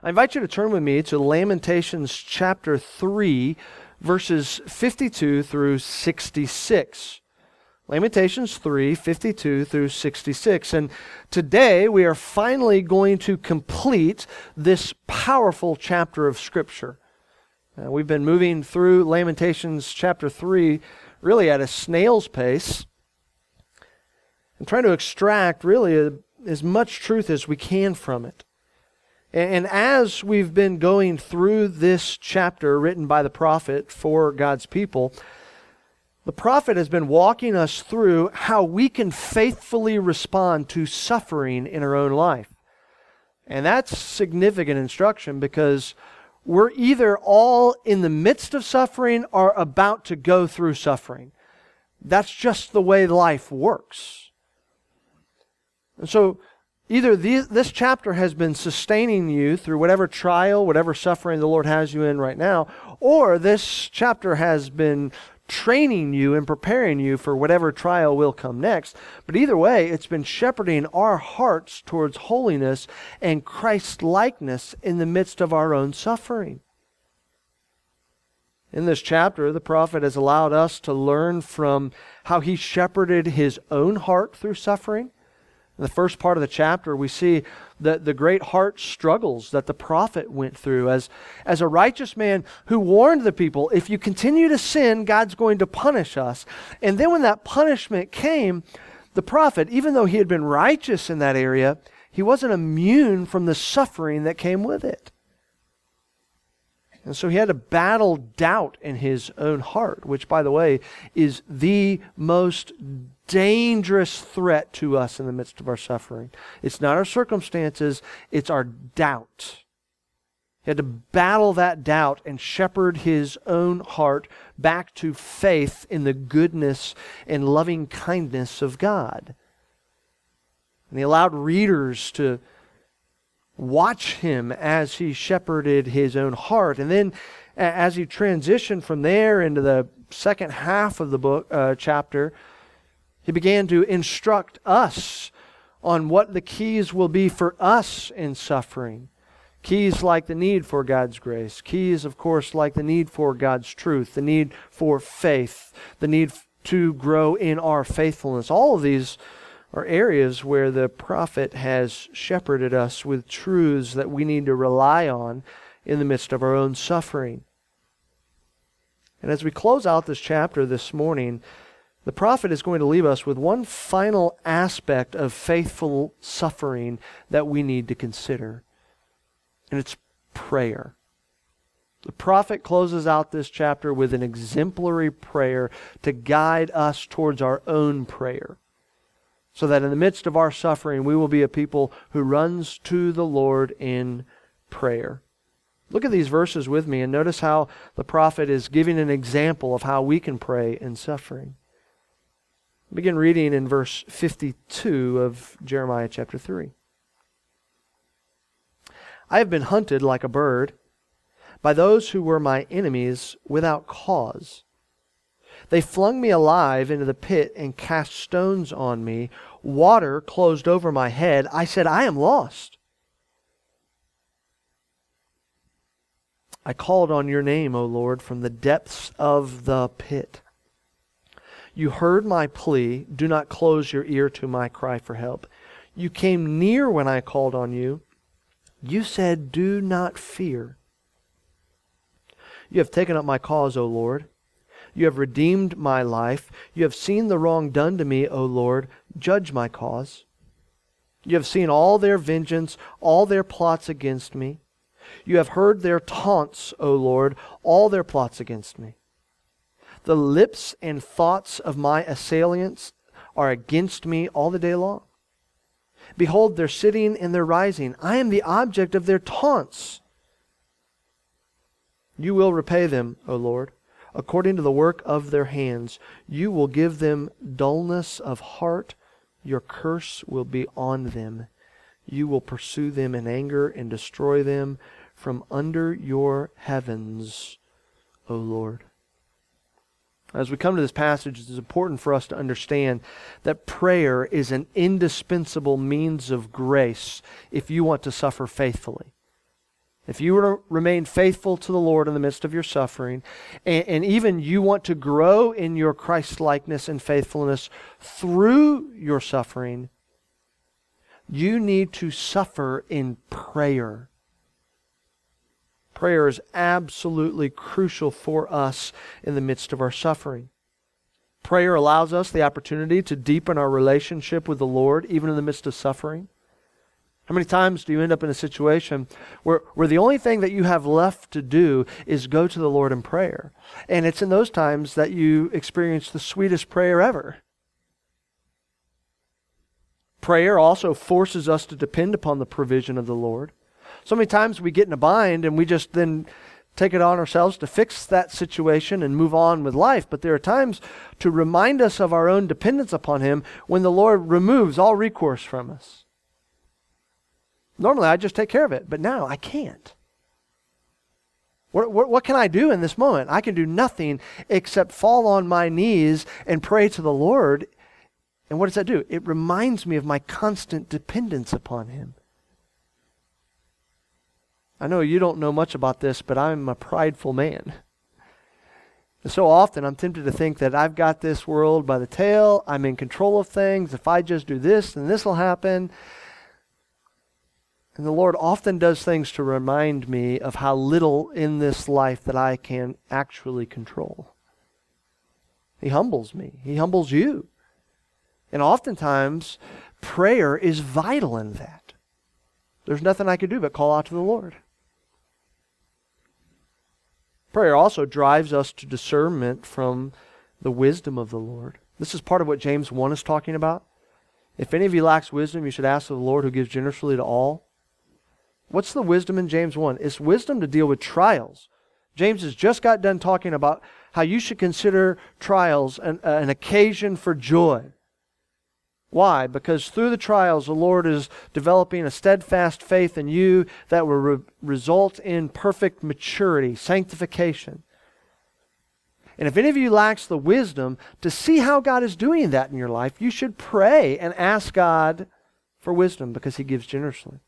I invite you to turn with me to Lamentations chapter 3, verses 52 through 66. Lamentations 3, 52 through 66. And today we are finally going to complete this powerful chapter of Scripture. Uh, we've been moving through Lamentations chapter 3 really at a snail's pace and trying to extract really a, as much truth as we can from it. And as we've been going through this chapter written by the prophet for God's people, the prophet has been walking us through how we can faithfully respond to suffering in our own life. And that's significant instruction because we're either all in the midst of suffering or about to go through suffering. That's just the way life works. And so Either these, this chapter has been sustaining you through whatever trial, whatever suffering the Lord has you in right now, or this chapter has been training you and preparing you for whatever trial will come next. But either way, it's been shepherding our hearts towards holiness and Christ likeness in the midst of our own suffering. In this chapter, the prophet has allowed us to learn from how he shepherded his own heart through suffering in the first part of the chapter, we see the, the great heart struggles that the prophet went through as, as a righteous man who warned the people if you continue to sin, God's going to punish us. And then when that punishment came, the prophet, even though he had been righteous in that area, he wasn't immune from the suffering that came with it. And so he had to battle doubt in his own heart, which, by the way, is the most dangerous threat to us in the midst of our suffering. It's not our circumstances, it's our doubt. He had to battle that doubt and shepherd his own heart back to faith in the goodness and loving kindness of God. And he allowed readers to watch him as he shepherded his own heart. And then as he transitioned from there into the second half of the book uh, chapter, he began to instruct us on what the keys will be for us in suffering. Keys like the need for God's grace. Keys, of course, like the need for God's truth, the need for faith, the need to grow in our faithfulness. All of these are areas where the prophet has shepherded us with truths that we need to rely on in the midst of our own suffering. And as we close out this chapter this morning, the prophet is going to leave us with one final aspect of faithful suffering that we need to consider, and it's prayer. The prophet closes out this chapter with an exemplary prayer to guide us towards our own prayer. So that in the midst of our suffering, we will be a people who runs to the Lord in prayer. Look at these verses with me and notice how the prophet is giving an example of how we can pray in suffering. Begin reading in verse 52 of Jeremiah chapter 3. I have been hunted like a bird by those who were my enemies without cause. They flung me alive into the pit and cast stones on me. Water closed over my head. I said, I am lost. I called on your name, O Lord, from the depths of the pit. You heard my plea. Do not close your ear to my cry for help. You came near when I called on you. You said, Do not fear. You have taken up my cause, O Lord. You have redeemed my life. You have seen the wrong done to me, O Lord. Judge my cause. You have seen all their vengeance, all their plots against me. You have heard their taunts, O Lord, all their plots against me. The lips and thoughts of my assailants are against me all the day long. Behold, they're sitting and they're rising. I am the object of their taunts. You will repay them, O Lord, according to the work of their hands. You will give them dullness of heart. Your curse will be on them. You will pursue them in anger and destroy them from under your heavens, O Lord. As we come to this passage, it's important for us to understand that prayer is an indispensable means of grace if you want to suffer faithfully. If you were to remain faithful to the Lord in the midst of your suffering, and, and even you want to grow in your Christ likeness and faithfulness through your suffering, you need to suffer in prayer. Prayer is absolutely crucial for us in the midst of our suffering. Prayer allows us the opportunity to deepen our relationship with the Lord, even in the midst of suffering. How many times do you end up in a situation where, where the only thing that you have left to do is go to the Lord in prayer? And it's in those times that you experience the sweetest prayer ever. Prayer also forces us to depend upon the provision of the Lord. So many times we get in a bind and we just then take it on ourselves to fix that situation and move on with life. But there are times to remind us of our own dependence upon Him when the Lord removes all recourse from us. Normally, I just take care of it, but now I can't. What, what, what, can I do in this moment? I can do nothing except fall on my knees and pray to the Lord. And what does that do? It reminds me of my constant dependence upon Him. I know you don't know much about this, but I'm a prideful man. So often I'm tempted to think that I've got this world by the tail, I'm in control of things. If I just do this, then this will happen. And the Lord often does things to remind me of how little in this life that I can actually control. He humbles me, He humbles you. And oftentimes, prayer is vital in that. There's nothing I can do but call out to the Lord. Prayer also drives us to discernment from the wisdom of the Lord. This is part of what James 1 is talking about. If any of you lacks wisdom, you should ask of the Lord who gives generously to all What's the wisdom in James 1? It's wisdom to deal with trials. James has just got done talking about how you should consider trials an, uh, an occasion for joy. Why? Because through the trials, the Lord is developing a steadfast faith in you that will re- result in perfect maturity, sanctification. And if any of you lacks the wisdom to see how God is doing that in your life, you should pray and ask God for wisdom because He gives generously.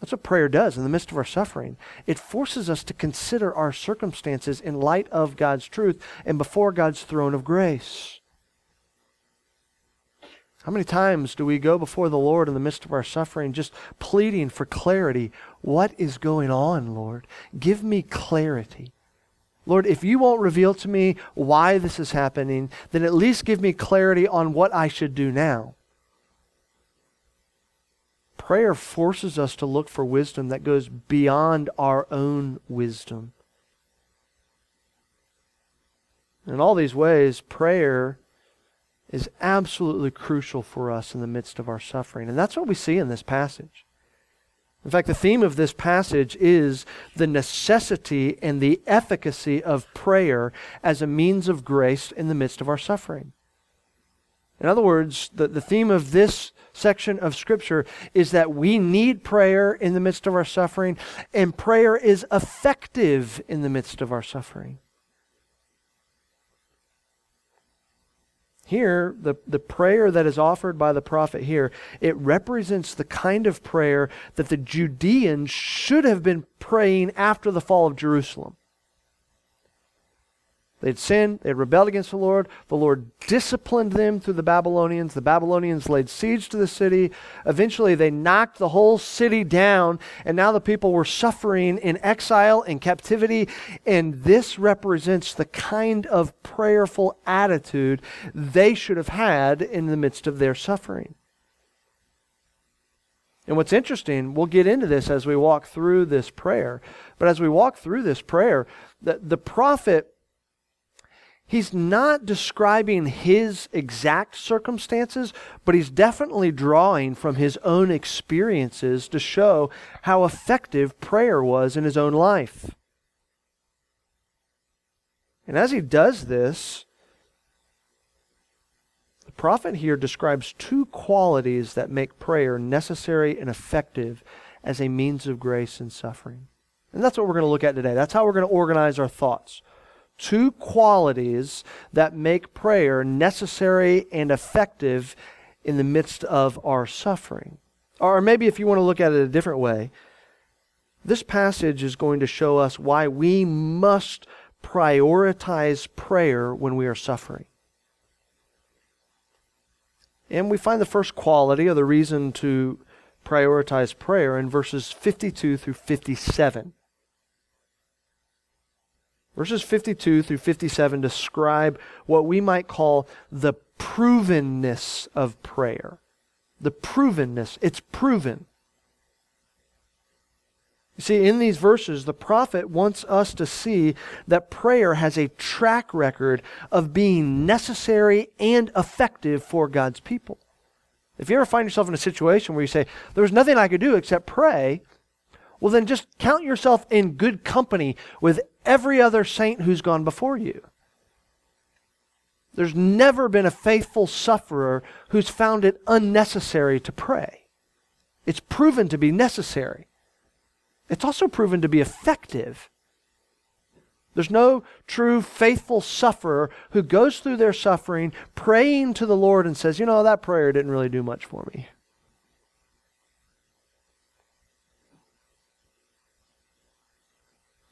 That's what prayer does in the midst of our suffering. It forces us to consider our circumstances in light of God's truth and before God's throne of grace. How many times do we go before the Lord in the midst of our suffering just pleading for clarity? What is going on, Lord? Give me clarity. Lord, if you won't reveal to me why this is happening, then at least give me clarity on what I should do now. Prayer forces us to look for wisdom that goes beyond our own wisdom. In all these ways, prayer is absolutely crucial for us in the midst of our suffering. And that's what we see in this passage. In fact, the theme of this passage is the necessity and the efficacy of prayer as a means of grace in the midst of our suffering. In other words, the, the theme of this section of Scripture is that we need prayer in the midst of our suffering, and prayer is effective in the midst of our suffering. Here, the, the prayer that is offered by the prophet here, it represents the kind of prayer that the Judeans should have been praying after the fall of Jerusalem. They'd sinned, they had rebelled against the Lord. The Lord disciplined them through the Babylonians. The Babylonians laid siege to the city. Eventually, they knocked the whole city down, and now the people were suffering in exile and captivity. And this represents the kind of prayerful attitude they should have had in the midst of their suffering. And what's interesting, we'll get into this as we walk through this prayer, but as we walk through this prayer, the, the prophet he's not describing his exact circumstances, but he's definitely drawing from his own experiences to show how effective prayer was in his own life. And as he does this, the prophet here describes two qualities that make prayer necessary and effective as a means of grace in suffering. And that's what we're going to look at today. That's how we're going to organize our thoughts two qualities that make prayer necessary and effective in the midst of our suffering. Or maybe if you want to look at it a different way, this passage is going to show us why we must prioritize prayer when we are suffering. And we find the first quality or the reason to prioritize prayer in verses 52 through 57. Verses 52 through 57 describe what we might call the provenness of prayer. The provenness. It's proven. You see, in these verses, the prophet wants us to see that prayer has a track record of being necessary and effective for God's people. If you ever find yourself in a situation where you say, There's nothing I could do except pray, well, then just count yourself in good company with every other saint who's gone before you. There's never been a faithful sufferer who's found it unnecessary to pray. It's proven to be necessary. It's also proven to be effective. There's no true faithful sufferer who goes through their suffering praying to the Lord and says, You know, that prayer didn't really do much for me.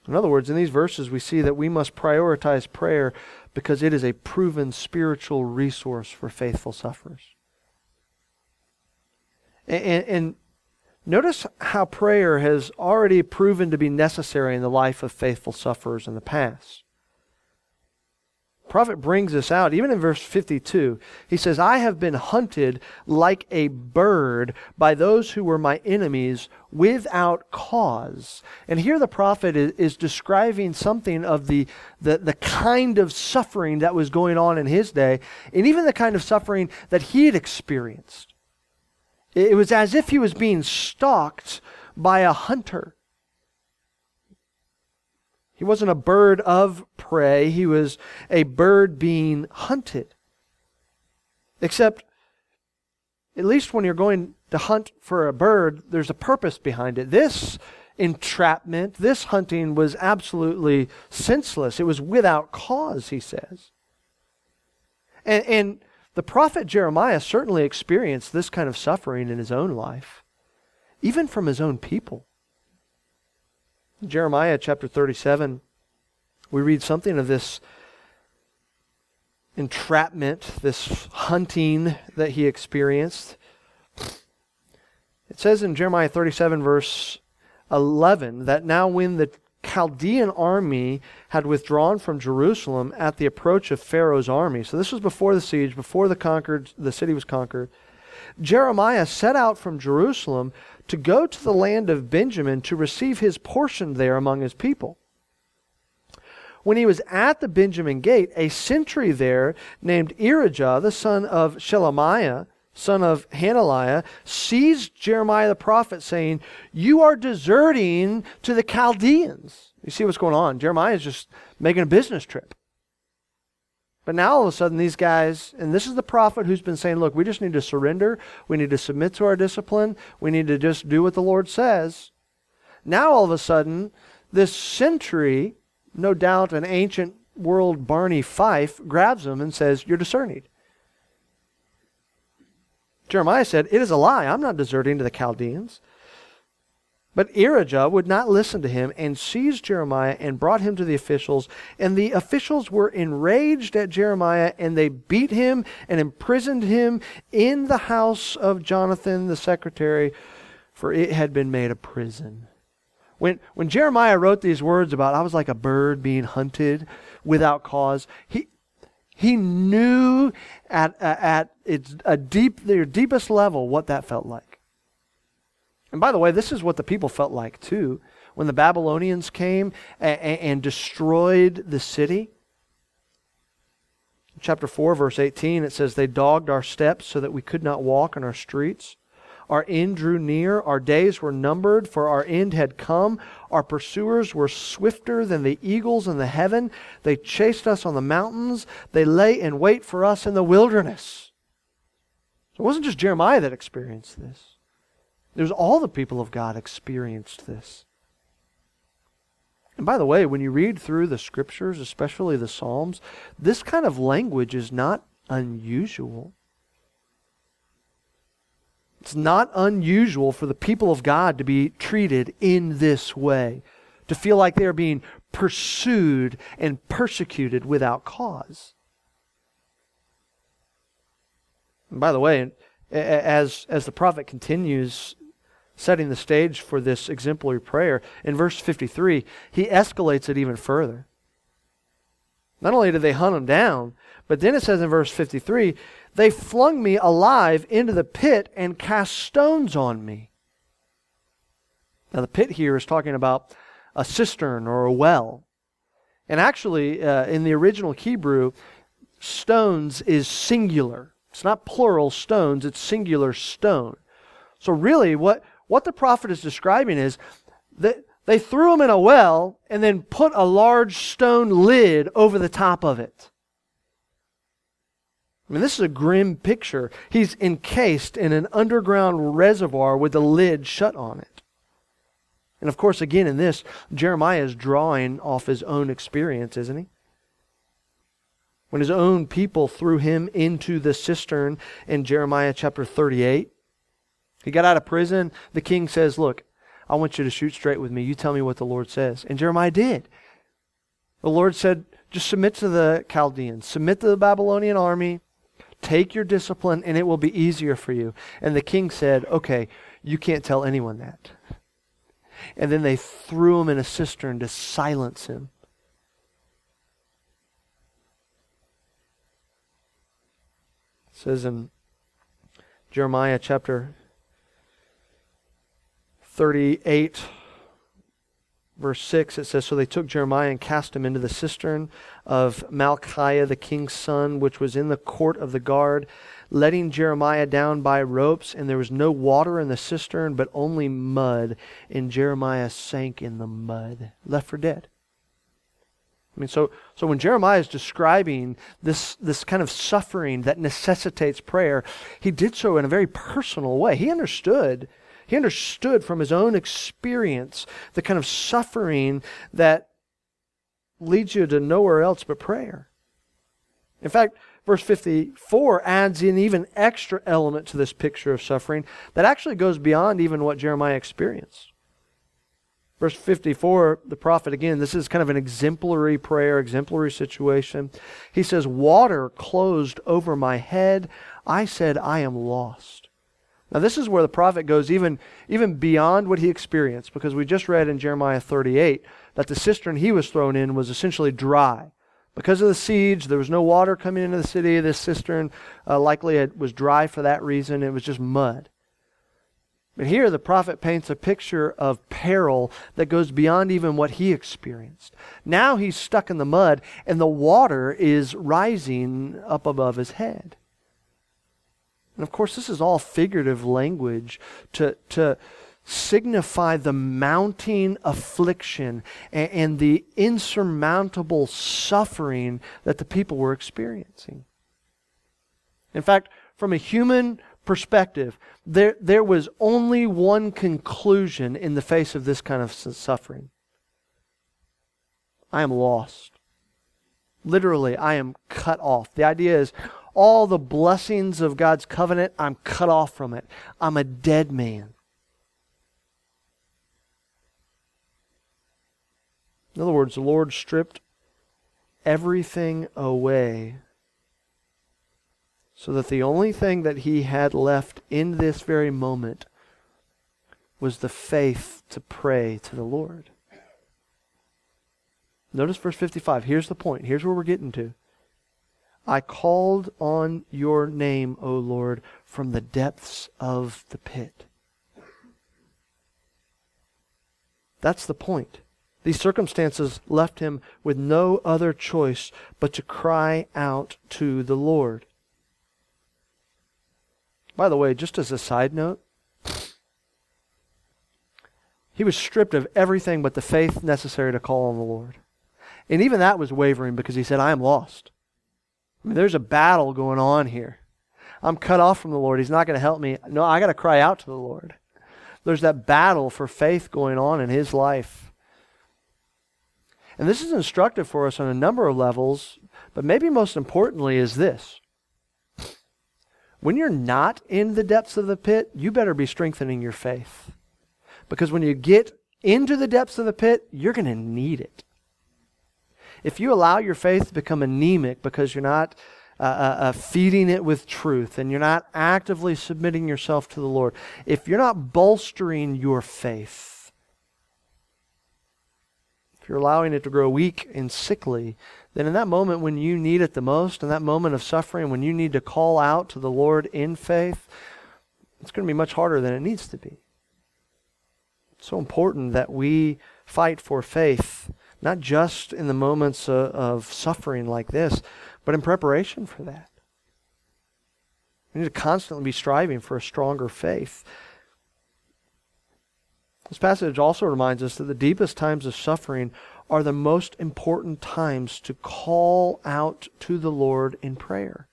In other words, in these verses, we see that we must prioritize prayer because it is a proven spiritual resource for faithful sufferers. And, and, notice how prayer has already proven to be necessary in the life of faithful sufferers in the past prophet brings this out even in verse 52 he says i have been hunted like a bird by those who were my enemies without cause. And here the prophet is, is describing something of the, the, the kind of suffering that was going on in his day and even the kind of suffering that he had experienced. It was as if he was being stalked by a hunter he wasn't a bird of prey, he was a bird being hunted. Except, at least when you're going to hunt for a bird, there's a purpose behind it. This entrapment, this hunting was absolutely senseless. It was without cause, he says. And, and the prophet Jeremiah certainly experienced this kind of suffering in his own life, even from his own people. Jeremiah chapter 37, we read something of this entrapment, this hunting that he experienced. It says in Jeremiah 37, verse 11, that now when the Chaldean army had withdrawn from Jerusalem at the approach of Pharaoh's army, so this was before the siege, before the conquered, the city was conquered, Jeremiah set out from Jerusalem to go to the land of Benjamin to receive his portion there among his people. When he was at the Benjamin gate, a sentry there named Irijah, the son of Shelemiah, son of Hananiah, seized Jeremiah the prophet, saying, You are deserting to the Chaldeans. You see what's going on? Jeremiah is just making a business trip. But now all of a sudden, these guys, and this is the prophet who's been saying, look, we just need to surrender. We need to submit to our discipline. We need to just do what the Lord says. Now all of a sudden, this sentry, no doubt an ancient world Barney Fife, grabs him and says, You're discerning. Jeremiah said, It is a lie. I'm not deserting to the Chaldeans. But Irijah would not listen to him and seized Jeremiah and brought him to the officials. And the officials were enraged at Jeremiah and they beat him and imprisoned him in the house of Jonathan the secretary, for it had been made a prison. When, when Jeremiah wrote these words about, I was like a bird being hunted without cause, he, he knew at, at its a deep, their deepest level what that felt like. And by the way, this is what the people felt like too. When the Babylonians came and, and destroyed the city, chapter 4, verse 18, it says, They dogged our steps so that we could not walk in our streets. Our end drew near, our days were numbered, for our end had come. Our pursuers were swifter than the eagles in the heaven. They chased us on the mountains, they lay in wait for us in the wilderness. So it wasn't just Jeremiah that experienced this. There's all the people of God experienced this. And by the way, when you read through the scriptures, especially the Psalms, this kind of language is not unusual. It's not unusual for the people of God to be treated in this way, to feel like they are being pursued and persecuted without cause. And by the way, as, as the prophet continues setting the stage for this exemplary prayer, in verse 53, he escalates it even further. Not only did they hunt him down, but then it says in verse 53 they flung me alive into the pit and cast stones on me. Now, the pit here is talking about a cistern or a well. And actually, uh, in the original Hebrew, stones is singular. It's not plural stones, it's singular stone. So, really, what, what the prophet is describing is that they threw him in a well and then put a large stone lid over the top of it. I mean, this is a grim picture. He's encased in an underground reservoir with the lid shut on it. And of course, again, in this, Jeremiah is drawing off his own experience, isn't he? When his own people threw him into the cistern in Jeremiah chapter 38, he got out of prison. The king says, Look, I want you to shoot straight with me. You tell me what the Lord says. And Jeremiah did. The Lord said, Just submit to the Chaldeans, submit to the Babylonian army, Take your discipline and it will be easier for you. And the king said, Okay, you can't tell anyone that. And then they threw him in a cistern to silence him. It says in Jeremiah chapter 38, verse 6, it says, So they took Jeremiah and cast him into the cistern of Malchiah, the king's son, which was in the court of the guard, letting Jeremiah down by ropes. And there was no water in the cistern, but only mud. And Jeremiah sank in the mud, left for dead. I mean, so, so when Jeremiah is describing this, this kind of suffering that necessitates prayer, he did so in a very personal way. He understood he understood from his own experience the kind of suffering that leads you to nowhere else but prayer. In fact, verse 54 adds an even extra element to this picture of suffering that actually goes beyond even what Jeremiah experienced. Verse 54, the prophet, again, this is kind of an exemplary prayer, exemplary situation. He says, Water closed over my head. I said, I am lost. Now, this is where the prophet goes even, even beyond what he experienced, because we just read in Jeremiah 38 that the cistern he was thrown in was essentially dry. Because of the siege, there was no water coming into the city. This cistern uh, likely it was dry for that reason. It was just mud. But here the prophet paints a picture of peril that goes beyond even what he experienced. Now he's stuck in the mud, and the water is rising up above his head. And of course, this is all figurative language to, to signify the mounting affliction and, and the insurmountable suffering that the people were experiencing. In fact, from a human perspective, there, there was only one conclusion in the face of this kind of suffering I am lost. Literally, I am cut off. The idea is all the blessings of God's covenant, I'm cut off from it. I'm a dead man. In other words, the Lord stripped everything away so that the only thing that he had left in this very moment was the faith to pray to the Lord. Notice verse 55. Here's the point. Here's where we're getting to. I called on your name, O Lord, from the depths of the pit. That's the point. These circumstances left him with no other choice but to cry out to the Lord. By the way, just as a side note, he was stripped of everything but the faith necessary to call on the Lord. And even that was wavering because he said, I am lost. I mean, there's a battle going on here. I'm cut off from the Lord. He's not going to help me. No, I got to cry out to the Lord. There's that battle for faith going on in his life. And this is instructive for us on a number of levels, but maybe most importantly is this. when you're not in the depths of the pit, you better be strengthening your faith. Because when you get into the depths of the pit, you're going to need it. If you allow your faith to become anemic because you're not uh, uh, uh, feeding it with truth and you're not actively submitting yourself to the Lord, if you're not bolstering your faith, if you're allowing it to grow weak and sickly, then in that moment when you need it the most, in that moment of suffering, when you need to call out to the Lord in faith, it's going to be much harder than it needs to be. It's so important that we fight for faith, not just in the moments of, of suffering like this, but in preparation for that. We need to constantly be striving for a stronger faith. This passage also reminds us that the deepest times of suffering are the most important times to call out to the Lord in prayer.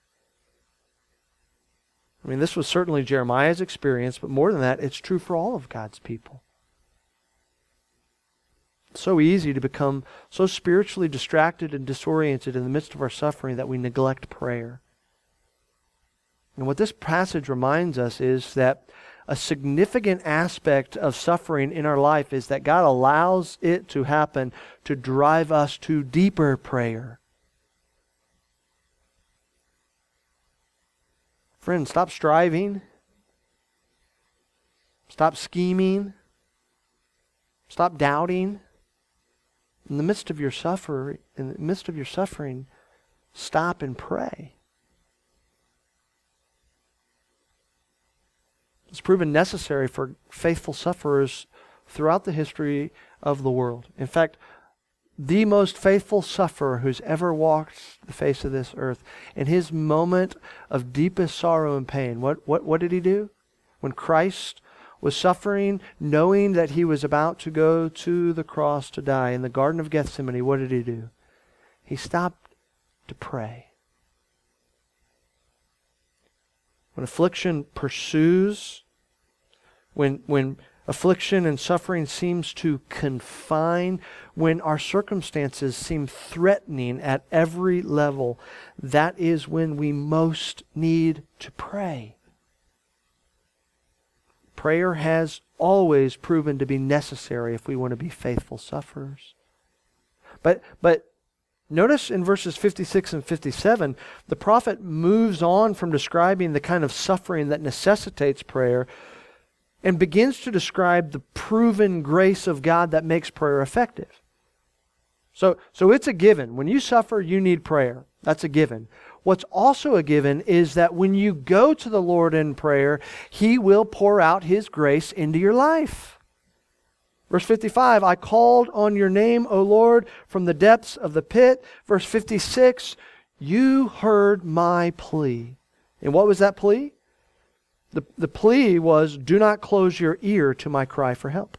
I mean, this was certainly Jeremiah's experience, but more than that, it's true for all of God's people. So easy to become so spiritually distracted and disoriented in the midst of our suffering that we neglect prayer. And what this passage reminds us is that a significant aspect of suffering in our life is that God allows it to happen to drive us to deeper prayer. Friends, stop striving. Stop scheming. Stop doubting in the midst of your suffering, in the midst of your suffering, stop and pray. It's proven necessary for faithful sufferers throughout the history of the world. In fact, the most faithful sufferer who's ever walked the face of this earth, in his moment of deepest sorrow and pain, what, what, what did he do? When Christ was suffering, knowing that he was about to go to the cross to die in the Garden of Gethsemane, what did he do? He stopped to pray. When affliction pursues, when, when affliction and suffering seems to confine, when our circumstances seem threatening at every level, that is when we most need to pray. Prayer has always proven to be necessary if we want to be faithful sufferers. But, but notice in verses 56 and 57, the prophet moves on from describing the kind of suffering that necessitates prayer and begins to describe the proven grace of God that makes prayer effective. So, so it's a given. When you suffer, you need prayer. That's a given. What's also a given is that when you go to the Lord in prayer, He will pour out His grace into your life. Verse 55, I called on your name, O Lord, from the depths of the pit. Verse 56, you heard my plea. And what was that plea? The, the plea was, do not close your ear to my cry for help.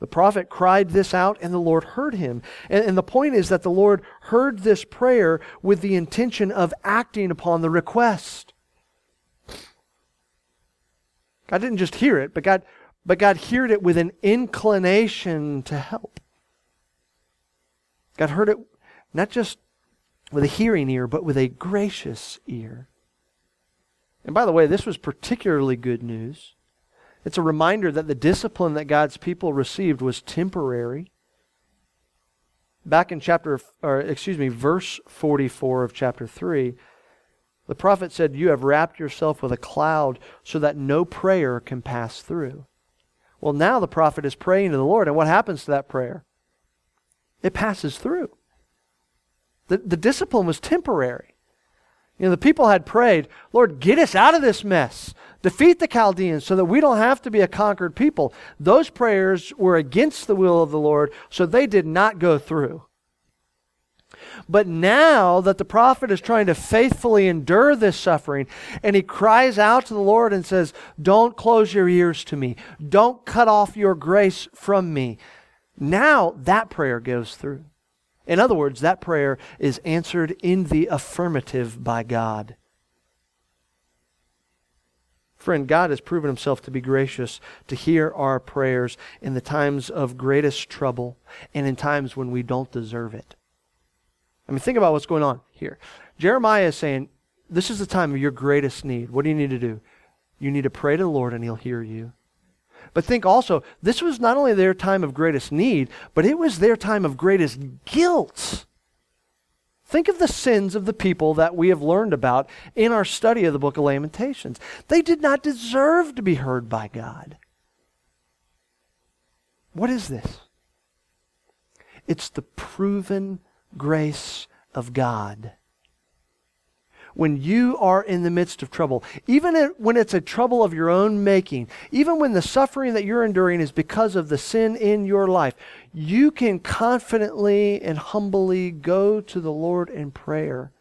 The prophet cried this out, and the Lord heard him. And, and, the point is that the Lord heard this prayer with the intention of acting upon the request. God didn't just hear it, but God, but God heard it with an inclination to help. God heard it not just with a hearing ear, but with a gracious ear. And by the way, this was particularly good news it's a reminder that the discipline that God's people received was temporary. Back in chapter, or excuse me, verse 44 of chapter 3, the prophet said, You have wrapped yourself with a cloud so that no prayer can pass through. Well, now the prophet is praying to the Lord, and what happens to that prayer? It passes through. The, the discipline was temporary. You know, the people had prayed, Lord, get us out of this mess. Defeat the Chaldeans so that we don't have to be a conquered people. Those prayers were against the will of the Lord, so they did not go through. But now that the prophet is trying to faithfully endure this suffering, and he cries out to the Lord and says, Don't close your ears to me, don't cut off your grace from me. Now that prayer goes through. In other words, that prayer is answered in the affirmative by God. Friend, God has proven himself to be gracious to hear our prayers in the times of greatest trouble and in times when we don't deserve it. I mean, think about what's going on here. Jeremiah is saying, this is the time of your greatest need. What do you need to do? You need to pray to the Lord and He'll hear you. But think also, this was not only their time of greatest need, but it was their time of greatest guilt. Think of the sins of the people that we have learned about in our study of the book of Lamentations. They did not deserve to be heard by God. What is this? It's the proven grace of God when you are in the midst of trouble, even when it's a trouble of your own making, even when the suffering that you're enduring is because of the sin in your life, you can confidently and humbly go to the Lord in prayer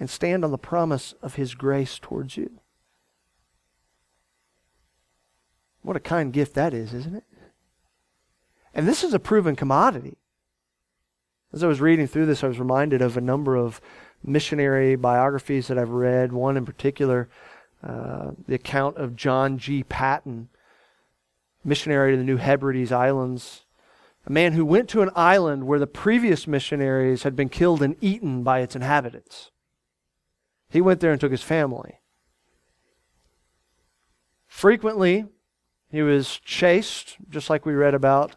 and stand on the promise of His grace towards you. What a kind gift that is, isn't it? And this is a proven commodity. As I was reading through this, I was reminded of a number of missionary biographies that I've read, one in particular, uh, the account of John G. Paton, missionary to the New Hebrides Islands, a man who went to an island where the previous missionaries had been killed and eaten by its inhabitants. He went there and took his family. Frequently, he was chased, just like we read about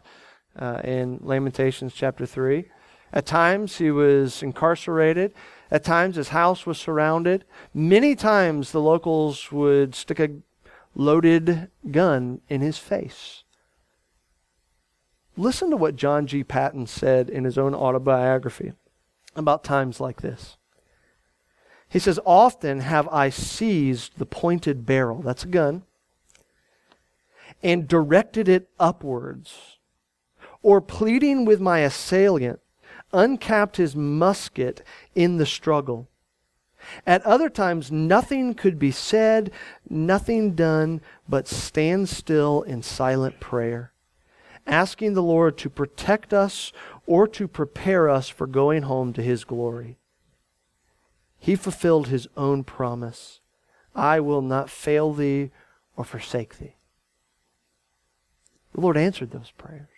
uh, in Lamentations chapter 3. At times, he was incarcerated. At times, his house was surrounded. Many times, the locals would stick a loaded gun in his face. Listen to what John G. Paton said in his own autobiography about times like this. He says, Often have I seized the pointed barrel, that's a gun, and directed it upwards, or pleading with my assailant, uncapped his musket in the struggle. At other times, nothing could be said, nothing done, but stand still in silent prayer, asking the Lord to protect us or to prepare us for going home to his glory. He fulfilled his own promise I will not fail thee or forsake thee. The Lord answered those prayers.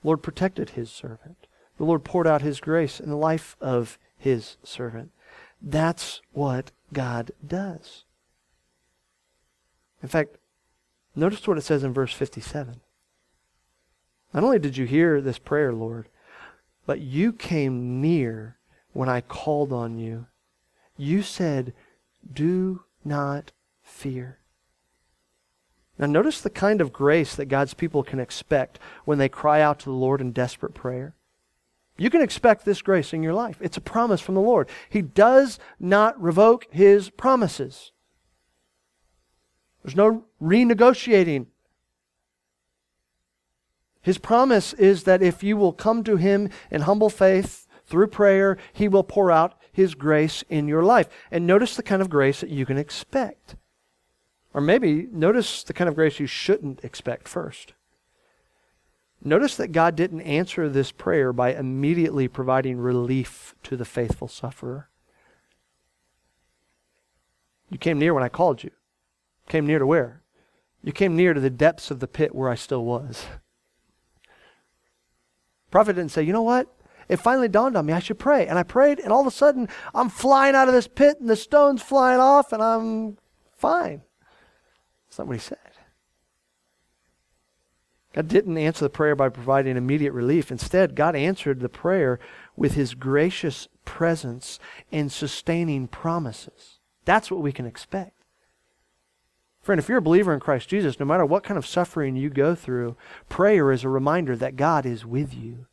The Lord protected his servant the Lord poured out his grace in the life of his servant. That's what God does. In fact, notice what it says in verse 57. Not only did you hear this prayer, Lord, but you came near when I called on you. You said, Do not fear. Now, notice the kind of grace that God's people can expect when they cry out to the Lord in desperate prayer. You can expect this grace in your life. It's a promise from the Lord. He does not revoke his promises. There's no renegotiating. His promise is that if you will come to him in humble faith through prayer, he will pour out his grace in your life. And notice the kind of grace that you can expect. Or maybe notice the kind of grace you shouldn't expect first. Notice that God didn't answer this prayer by immediately providing relief to the faithful sufferer. You came near when I called you. Came near to where? You came near to the depths of the pit where I still was. Prophet didn't say, you know what? It finally dawned on me I should pray. And I prayed, and all of a sudden I'm flying out of this pit and the stone's flying off and I'm fine. That's not what he said. God didn't answer the prayer by providing immediate relief. Instead, God answered the prayer with his gracious presence and sustaining promises. That's what we can expect. Friend, if you're a believer in Christ Jesus, no matter what kind of suffering you go through, prayer is a reminder that God is with you.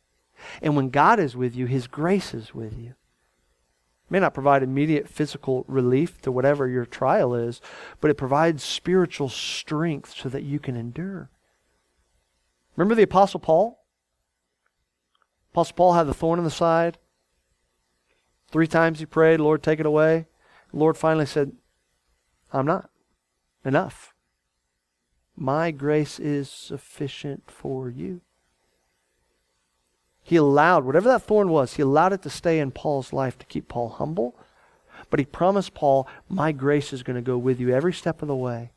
And when God is with you, his grace is with you. It may not provide immediate physical relief to whatever your trial is, but it provides spiritual strength so that you can endure. Remember the Apostle Paul? Apostle Paul had the thorn in the side. Three times he prayed, Lord, take it away. The Lord finally said, I'm not. Enough. My grace is sufficient for you. He allowed, whatever that thorn was, he allowed it to stay in Paul's life to keep Paul humble. But he promised Paul, My grace is going to go with you every step of the way.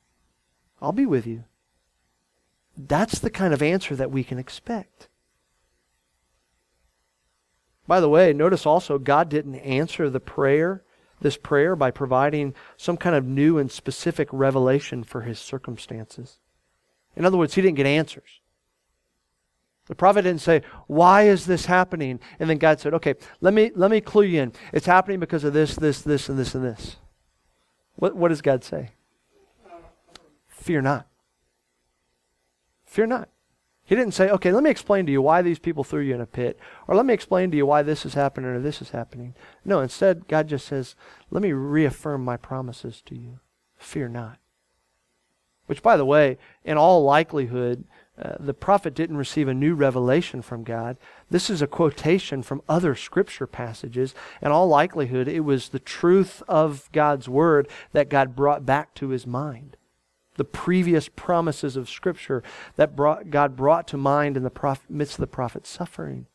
I'll be with you. That's the kind of answer that we can expect. By the way, notice also God didn't answer the prayer this prayer by providing some kind of new and specific revelation for his circumstances. In other words, he didn't get answers. The prophet didn't say, Why is this happening? And then God said, Okay, let me, let me clue you in. It's happening because of this, this, this, and this, and this. What, what does God say? Fear not. Fear not. He didn't say, okay, let me explain to you why these people threw you in a pit, or let me explain to you why this is happening or this is happening. No, instead, God just says, let me reaffirm my promises to you. Fear not. Which, by the way, in all likelihood, uh, the prophet didn't receive a new revelation from God. This is a quotation from other scripture passages. In all likelihood, it was the truth of God's word that God brought back to his mind the previous promises of Scripture that brought, God brought to mind in the midst of the prophet's suffering.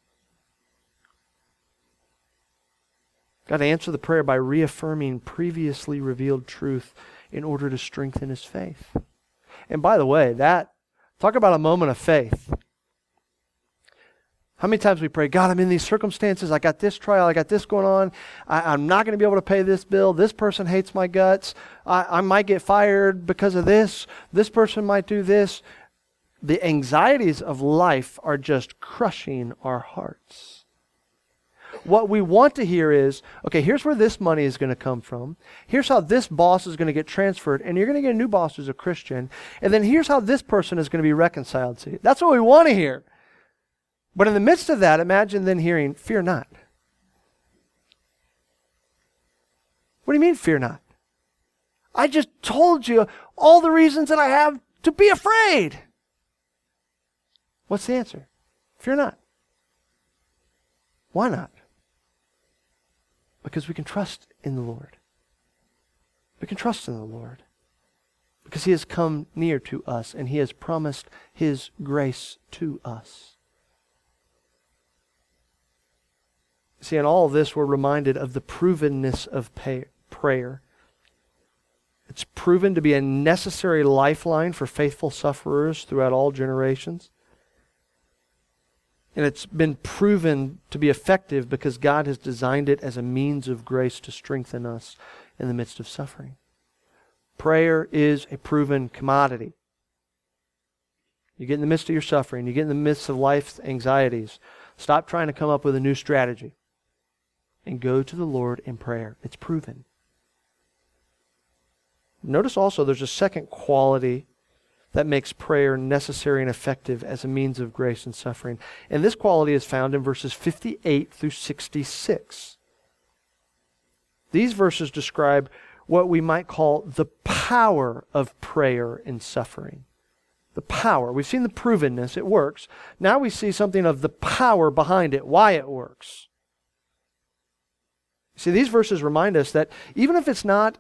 God answered the prayer by reaffirming previously revealed truth in order to strengthen his faith. And by the way, that talk about a moment of faith. How many times we pray, God, I'm in these circumstances. I got this trial. I got this going on. I, am not going to be able to pay this bill. This person hates my guts. I, I might get fired because of this. This person might do this. The anxieties of life are just crushing our hearts. What we want to hear is okay, here's where this money is going to come from. Here's how this boss is going to get transferred, and you're going to get a new boss who's a Christian. And then here's how this person is going to be reconciled to you. That's what we want to hear. But in the midst of that, imagine then hearing, Fear not. What do you mean, fear not? I just told you all the reasons that I have to be afraid. What's the answer? Fear not. Why not? Because we can trust in the Lord. We can trust in the Lord. Because He has come near to us and He has promised His grace to us. See, in all this, we're reminded of the provenness of pay, prayer. It's proven to be a necessary lifeline for faithful sufferers throughout all generations. And it's been proven to be effective because God has designed it as a means of grace to strengthen us in the midst of suffering. Prayer is a proven commodity. You get in the midst of your suffering, you get in the midst of life's anxieties. Stop trying to come up with a new strategy and go to the Lord in prayer. It's proven. Notice also there's a second quality that makes prayer necessary and effective as a means of grace and suffering. And this quality is found in verses 58 through 66. These verses describe what we might call the power of prayer in suffering. The power. We've seen the provenness, it works. Now we see something of the power behind it, why it works. See, these verses remind us that even if it's not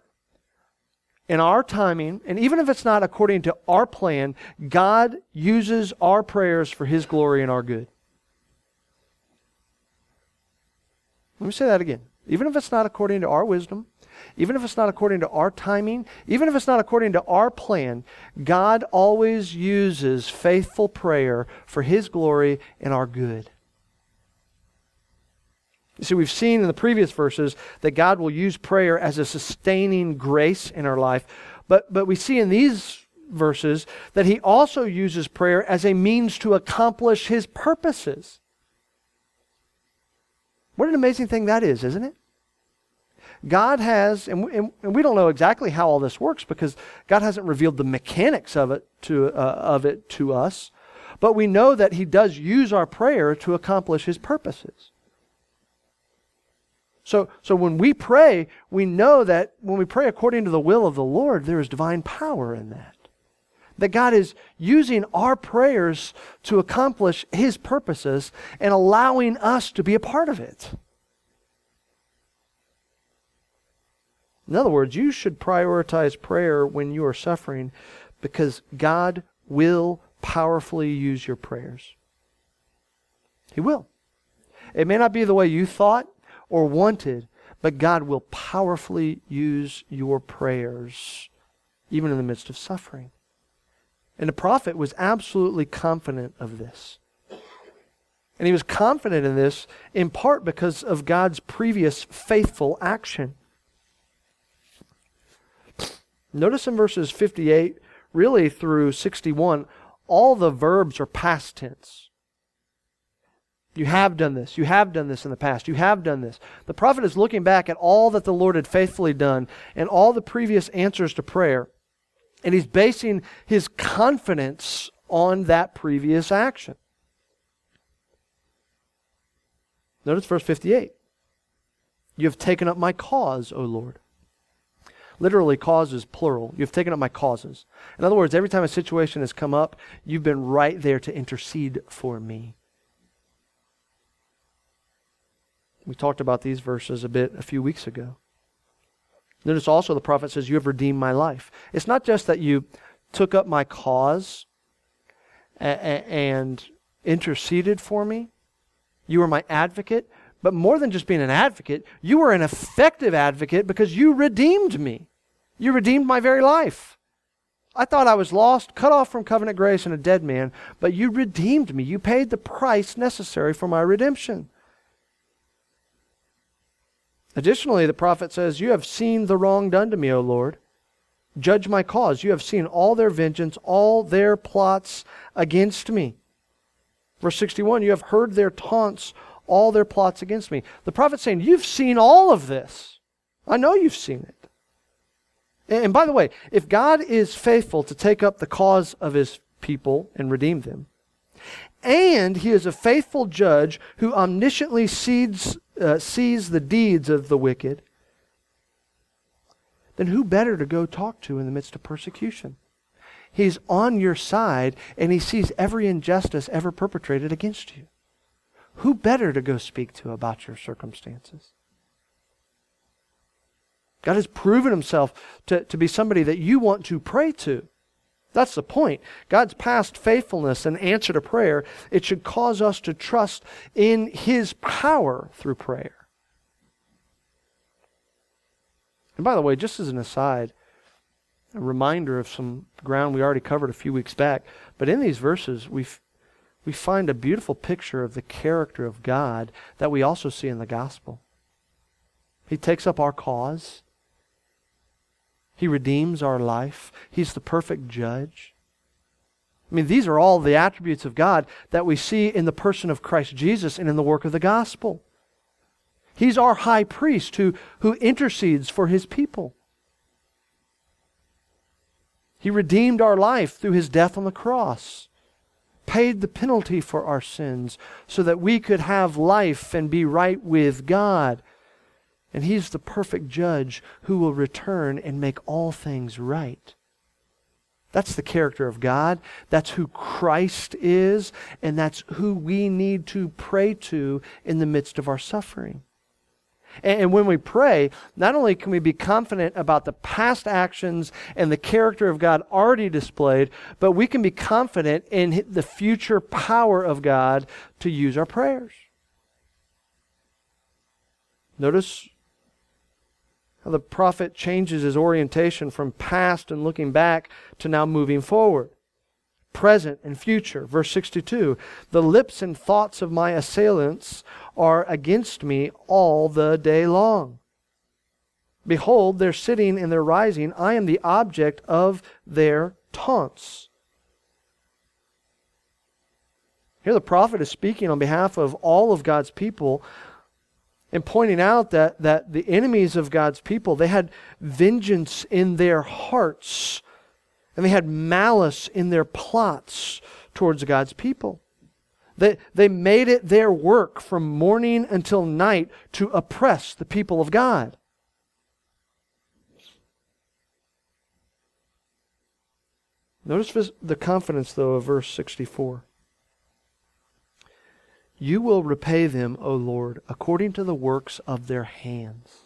in our timing, and even if it's not according to our plan, God uses our prayers for His glory and our good. Let me say that again. Even if it's not according to our wisdom, even if it's not according to our timing, even if it's not according to our plan, God always uses faithful prayer for His glory and our good. You see, we've seen in the previous verses that God will use prayer as a sustaining grace in our life. But, but we see in these verses that He also uses prayer as a means to accomplish His purposes. What an amazing thing that is, isn't it? God has, and we, and we don't know exactly how all this works because God hasn't revealed the mechanics of it to, uh, of it to us, but we know that He does use our prayer to accomplish His purposes. So, so when we pray, we know that when we pray according to the will of the Lord, there is divine power in that. That God is using our prayers to accomplish His purposes and allowing us to be a part of it. In other words, you should prioritize prayer when you are suffering because God will powerfully use your prayers. He will. It may not be the way you thought, or wanted, but God will powerfully use your prayers, even in the midst of suffering. And the prophet was absolutely confident of this. And he was confident in this in part because of God's previous faithful action. Notice in verses 58, really through 61, all the verbs are past tense. You have done this. You have done this in the past. You have done this. The prophet is looking back at all that the Lord had faithfully done and all the previous answers to prayer, and he's basing his confidence on that previous action. Notice verse 58. You have taken up my cause, O Lord. Literally, cause is plural. You've taken up my causes. In other words, every time a situation has come up, you've been right there to intercede for me. We talked about these verses a bit a few weeks ago. Notice also the prophet says, You have redeemed my life. It's not just that you took up my cause and interceded for me, you were my advocate, but more than just being an advocate, you were an effective advocate because you redeemed me. You redeemed my very life. I thought I was lost, cut off from covenant grace, and a dead man, but you redeemed me. You paid the price necessary for my redemption. Additionally, the prophet says, You have seen the wrong done to me, O Lord. Judge my cause. You have seen all their vengeance, all their plots against me. Verse 61 You have heard their taunts, all their plots against me. The prophet's saying, You've seen all of this. I know you've seen it. And by the way, if God is faithful to take up the cause of his people and redeem them, and he is a faithful judge who omnisciently sees, uh, sees the deeds of the wicked, then who better to go talk to in the midst of persecution? He's on your side and he sees every injustice ever perpetrated against you. Who better to go speak to about your circumstances? God has proven himself to, to be somebody that you want to pray to. That's the point. God's past faithfulness and answer to prayer, it should cause us to trust in his power through prayer. And by the way, just as an aside, a reminder of some ground we already covered a few weeks back, but in these verses, we we find a beautiful picture of the character of God that we also see in the gospel. He takes up our cause. He redeems our life. He's the perfect judge. I mean, these are all the attributes of God that we see in the person of Christ Jesus and in the work of the gospel. He's our high priest who, who intercedes for his people. He redeemed our life through his death on the cross paid the penalty for our sins so that we could have life and be right with God. And He's the perfect judge who will return and make all things right. That's the character of God. That's who Christ is. And that's who we need to pray to in the midst of our suffering. And when we pray, not only can we be confident about the past actions and the character of God already displayed, but we can be confident in the future power of God to use our prayers. Notice the prophet changes his orientation from past and looking back to now moving forward present and future. Verse 62 The lips and thoughts of my assailants are against me all the day long. Behold, they're sitting and they're rising. I am the object of their taunts. Here, the prophet is speaking on behalf of all of God's people and pointing out that, that the enemies of God's people, they had vengeance in their hearts and they had malice in their plots towards God's people. They, they made it their work from morning until night to oppress the people of God. Notice the confidence, though, of verse 64. You will repay them, O Lord, according to the works of their hands.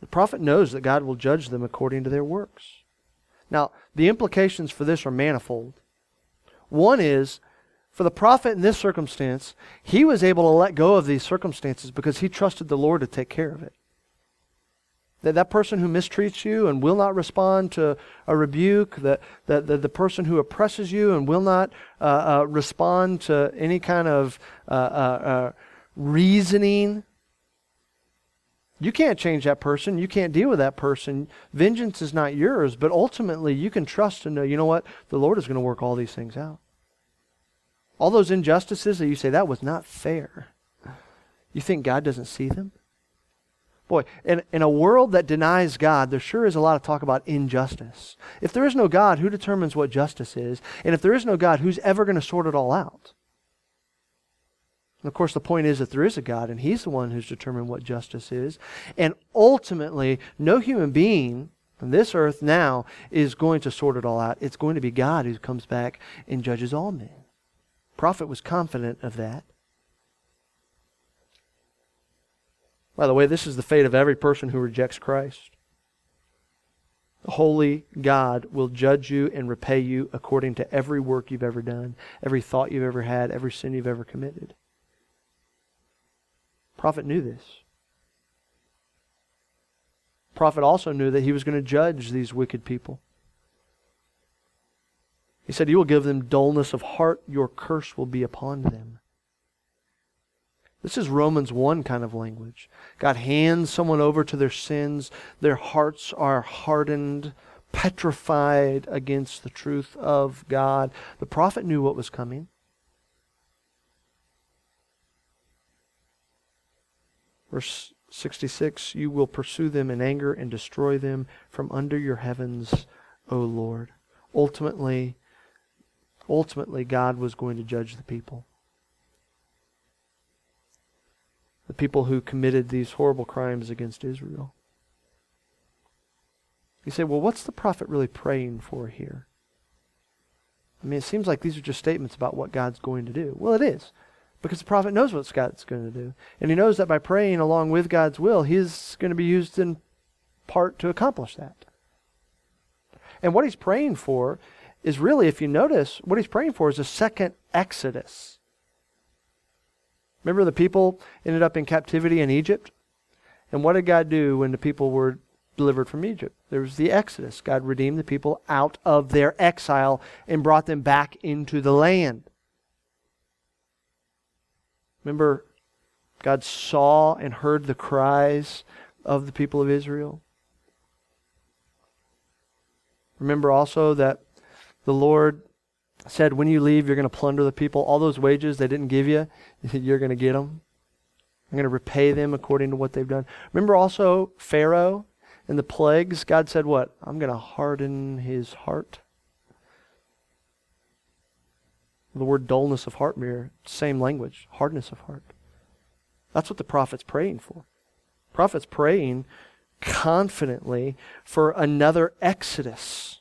The prophet knows that God will judge them according to their works. Now, the implications for this are manifold. One is, for the prophet in this circumstance, he was able to let go of these circumstances because he trusted the Lord to take care of it. That that person who mistreats you and will not respond to a rebuke, that, that, that the person who oppresses you and will not uh, uh, respond to any kind of uh, uh, uh reasoning, You can't change that person. You can't deal with that person. Vengeance is not yours, but ultimately you can trust and know, you know what? The Lord is going to work all these things out. All those injustices that you say, that was not fair. You think God doesn't see them? Boy, in, in a world that denies God, there sure is a lot of talk about injustice. If there is no God, who determines what justice is? And if there is no God, who's ever going to sort it all out? And of course, the point is that there is a God, and He's the one who's determined what justice is. And ultimately, no human being on this earth now is going to sort it all out. It's going to be God who comes back and judges all men. Prophet was confident of that. By the way, this is the fate of every person who rejects Christ. The holy God will judge you and repay you according to every work you've ever done, every thought you've ever had, every sin you've ever committed. Prophet knew this. Prophet also knew that he was going to judge these wicked people. He said, You will give them dullness of heart, your curse will be upon them. This is Romans 1 kind of language. God hands someone over to their sins, their hearts are hardened, petrified against the truth of God. The prophet knew what was coming. Verse 66 You will pursue them in anger and destroy them from under your heavens, O Lord. Ultimately, ultimately, God was going to judge the people. The people who committed these horrible crimes against Israel. You say, well, what's the prophet really praying for here? I mean, it seems like these are just statements about what God's going to do. Well, it is, because the prophet knows what God's going to do. And he knows that by praying along with God's will, he's going to be used in part to accomplish that. And what he's praying for is really, if you notice, what he's praying for is a second Exodus. Remember the people ended up in captivity in Egypt? And what did God do when the people were delivered from Egypt? There was the Exodus. God redeemed the people out of their exile and brought them back into the land. Remember, God saw and heard the cries of the people of Israel. Remember also that the Lord said, when you leave, you're going to plunder the people. All those wages they didn't give you, you're going to get them. I'm going to repay them according to what they've done. Remember also Pharaoh and the plagues? God said, What? I'm going to harden his heart. The word dullness of heart mirror, same language, hardness of heart. That's what the prophet's praying for. The prophet's praying confidently for another exodus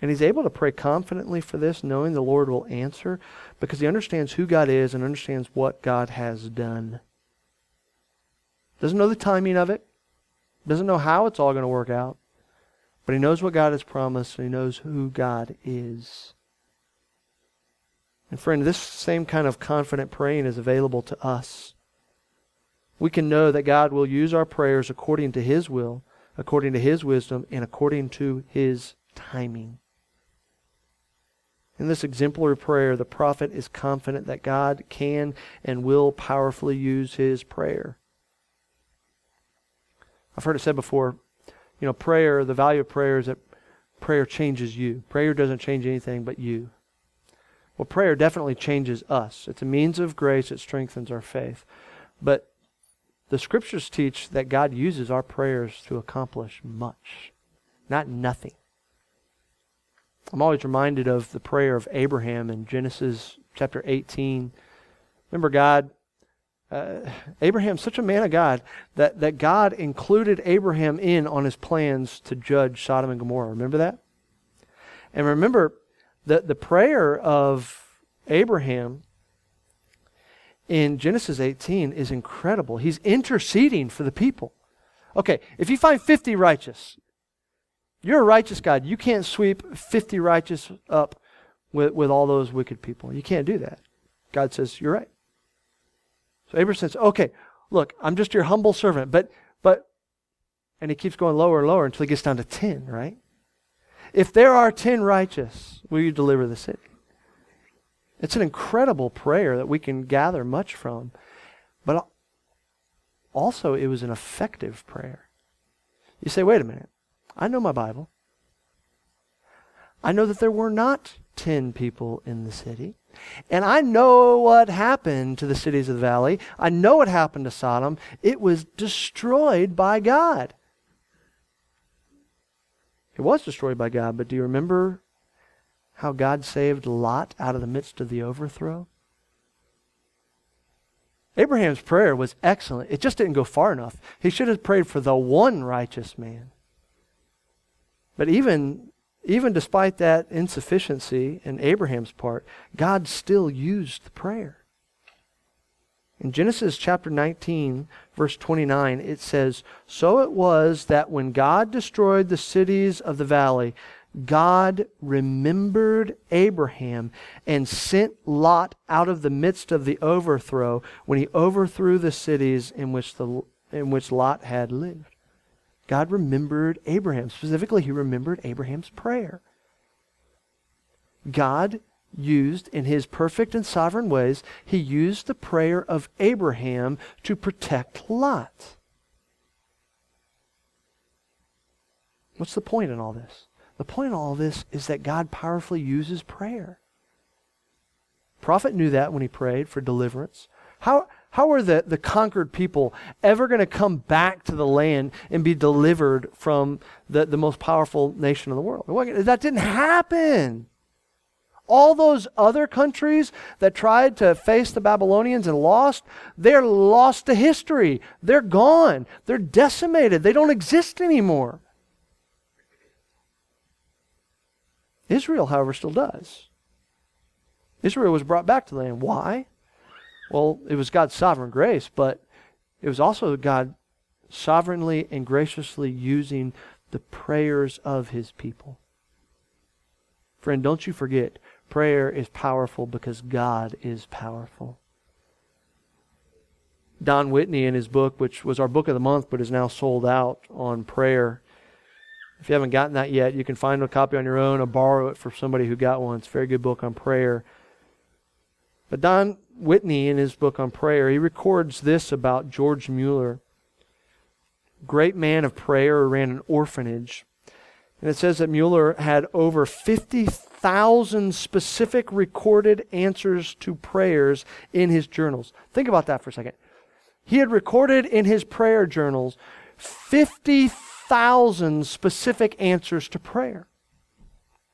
and he's able to pray confidently for this, knowing the Lord will answer, because he understands who God is and understands what God has done. Doesn't know the timing of it, doesn't know how it's all going to work out, but he knows what God has promised and he knows who God is. And friend, this same kind of confident praying is available to us. We can know that God will use our prayers according to his will, according to his wisdom, and according to his timing. In this exemplary prayer, the prophet is confident that God can and will powerfully use his prayer. I've heard it said before, you know, prayer, the value of prayer is that prayer changes you. Prayer doesn't change anything but you. Well, prayer definitely changes us. It's a means of grace, it strengthens our faith. But the scriptures teach that God uses our prayers to accomplish much, not nothing. I'm always reminded of the prayer of Abraham in Genesis chapter 18. Remember, God, uh, Abraham's such a man of God that, that God included Abraham in on his plans to judge Sodom and Gomorrah. Remember that? And remember that the prayer of Abraham in Genesis 18 is incredible. He's interceding for the people. Okay, if you find 50 righteous, you're a righteous God. You can't sweep 50 righteous up with, with all those wicked people. You can't do that. God says, You're right. So Abraham says, Okay, look, I'm just your humble servant, but but and he keeps going lower and lower until he gets down to 10, right? If there are 10 righteous, will you deliver the city? It's an incredible prayer that we can gather much from. But also it was an effective prayer. You say, wait a minute. I know my Bible. I know that there were not 10 people in the city. And I know what happened to the cities of the valley. I know what happened to Sodom. It was destroyed by God. It was destroyed by God, but do you remember how God saved Lot out of the midst of the overthrow? Abraham's prayer was excellent. It just didn't go far enough. He should have prayed for the one righteous man. But even even despite that insufficiency in Abraham's part, God still used the prayer. In Genesis chapter 19, verse 29, it says, So it was that when God destroyed the cities of the valley, God remembered Abraham and sent Lot out of the midst of the overthrow when he overthrew the cities in which, the, in which Lot had lived. God remembered Abraham. Specifically, he remembered Abraham's prayer. God used, in his perfect and sovereign ways, he used the prayer of Abraham to protect Lot. What's the point in all this? The point in all this is that God powerfully uses prayer. Prophet knew that when he prayed for deliverance. How, how are the, the conquered people ever going to come back to the land and be delivered from the, the most powerful nation in the world? That didn't happen. All those other countries that tried to face the Babylonians and lost, they're lost to history. They're gone. They're decimated. They don't exist anymore. Israel, however, still does. Israel was brought back to the land. Why? Well, it was God's sovereign grace, but it was also God sovereignly and graciously using the prayers of his people. Friend, don't you forget, prayer is powerful because God is powerful. Don Whitney, in his book, which was our book of the month but is now sold out on prayer, if you haven't gotten that yet, you can find a copy on your own or borrow it from somebody who got one. It's a very good book on prayer. But Don Whitney, in his book on prayer, he records this about George Mueller, great man of prayer who ran an orphanage. And it says that Mueller had over 50,000 specific recorded answers to prayers in his journals. Think about that for a second. He had recorded in his prayer journals 50,000 specific answers to prayer.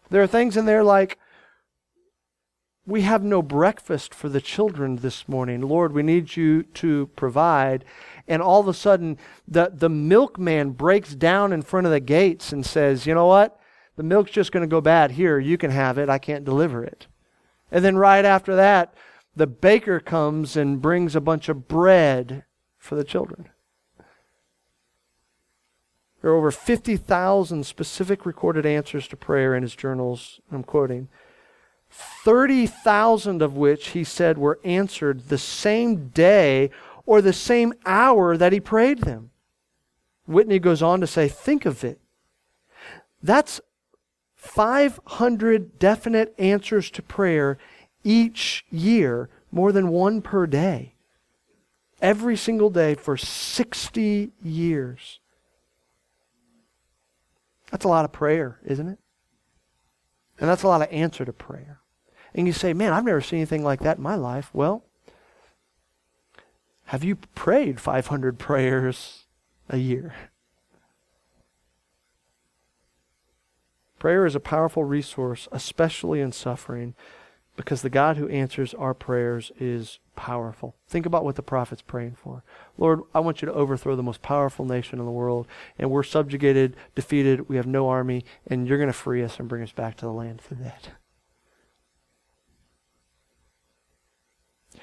There are things in there like, we have no breakfast for the children this morning. Lord, we need you to provide. And all of a sudden, the, the milkman breaks down in front of the gates and says, You know what? The milk's just going to go bad. Here, you can have it. I can't deliver it. And then right after that, the baker comes and brings a bunch of bread for the children. There are over 50,000 specific recorded answers to prayer in his journals. I'm quoting. 30,000 of which he said were answered the same day or the same hour that he prayed them. Whitney goes on to say, think of it. That's 500 definite answers to prayer each year, more than one per day. Every single day for 60 years. That's a lot of prayer, isn't it? And that's a lot of answer to prayer. And you say, man, I've never seen anything like that in my life. Well, have you prayed 500 prayers a year? Prayer is a powerful resource, especially in suffering, because the God who answers our prayers is powerful. Think about what the prophet's praying for. Lord, I want you to overthrow the most powerful nation in the world, and we're subjugated, defeated, we have no army, and you're going to free us and bring us back to the land through that.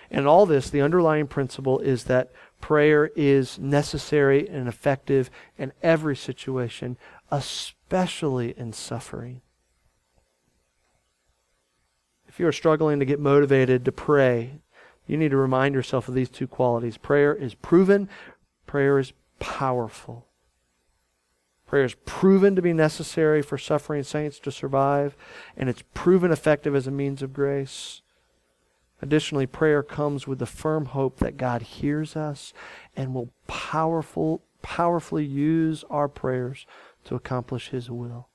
And all this, the underlying principle is that prayer is necessary and effective in every situation, especially in suffering. If you are struggling to get motivated to pray, you need to remind yourself of these two qualities. Prayer is proven, prayer is powerful. Prayer is proven to be necessary for suffering saints to survive, and it's proven effective as a means of grace. Additionally, prayer comes with the firm hope that God hears us and will powerful, powerfully use our prayers to accomplish His will.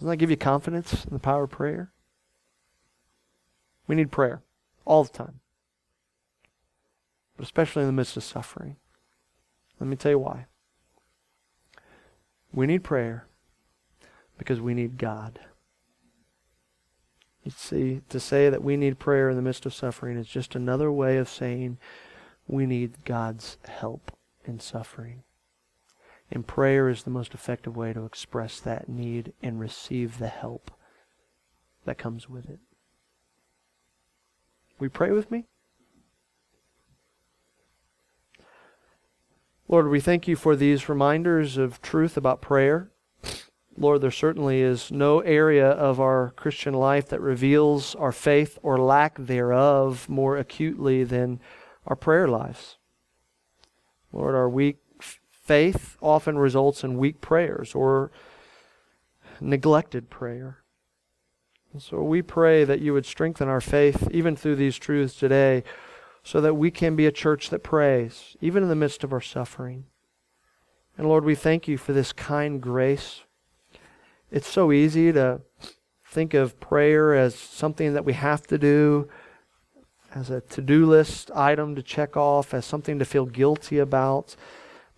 Doesn't that give you confidence in the power of prayer? We need prayer all the time, but especially in the midst of suffering. Let me tell you why. We need prayer because we need God. You see, to say that we need prayer in the midst of suffering is just another way of saying we need God's help in suffering. And prayer is the most effective way to express that need and receive the help that comes with it. We pray with me? Lord, we thank you for these reminders of truth about prayer. Lord, there certainly is no area of our Christian life that reveals our faith or lack thereof more acutely than our prayer lives. Lord, our weak faith often results in weak prayers or neglected prayer. So we pray that you would strengthen our faith even through these truths today so that we can be a church that prays, even in the midst of our suffering. And Lord, we thank you for this kind grace it's so easy to think of prayer as something that we have to do, as a to do list item to check off, as something to feel guilty about.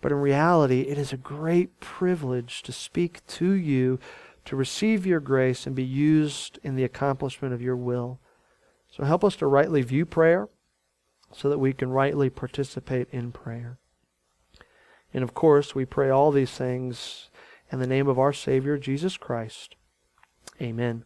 But in reality, it is a great privilege to speak to you, to receive your grace, and be used in the accomplishment of your will. So help us to rightly view prayer so that we can rightly participate in prayer. And of course, we pray all these things in the name of our Savior, Jesus Christ. Amen.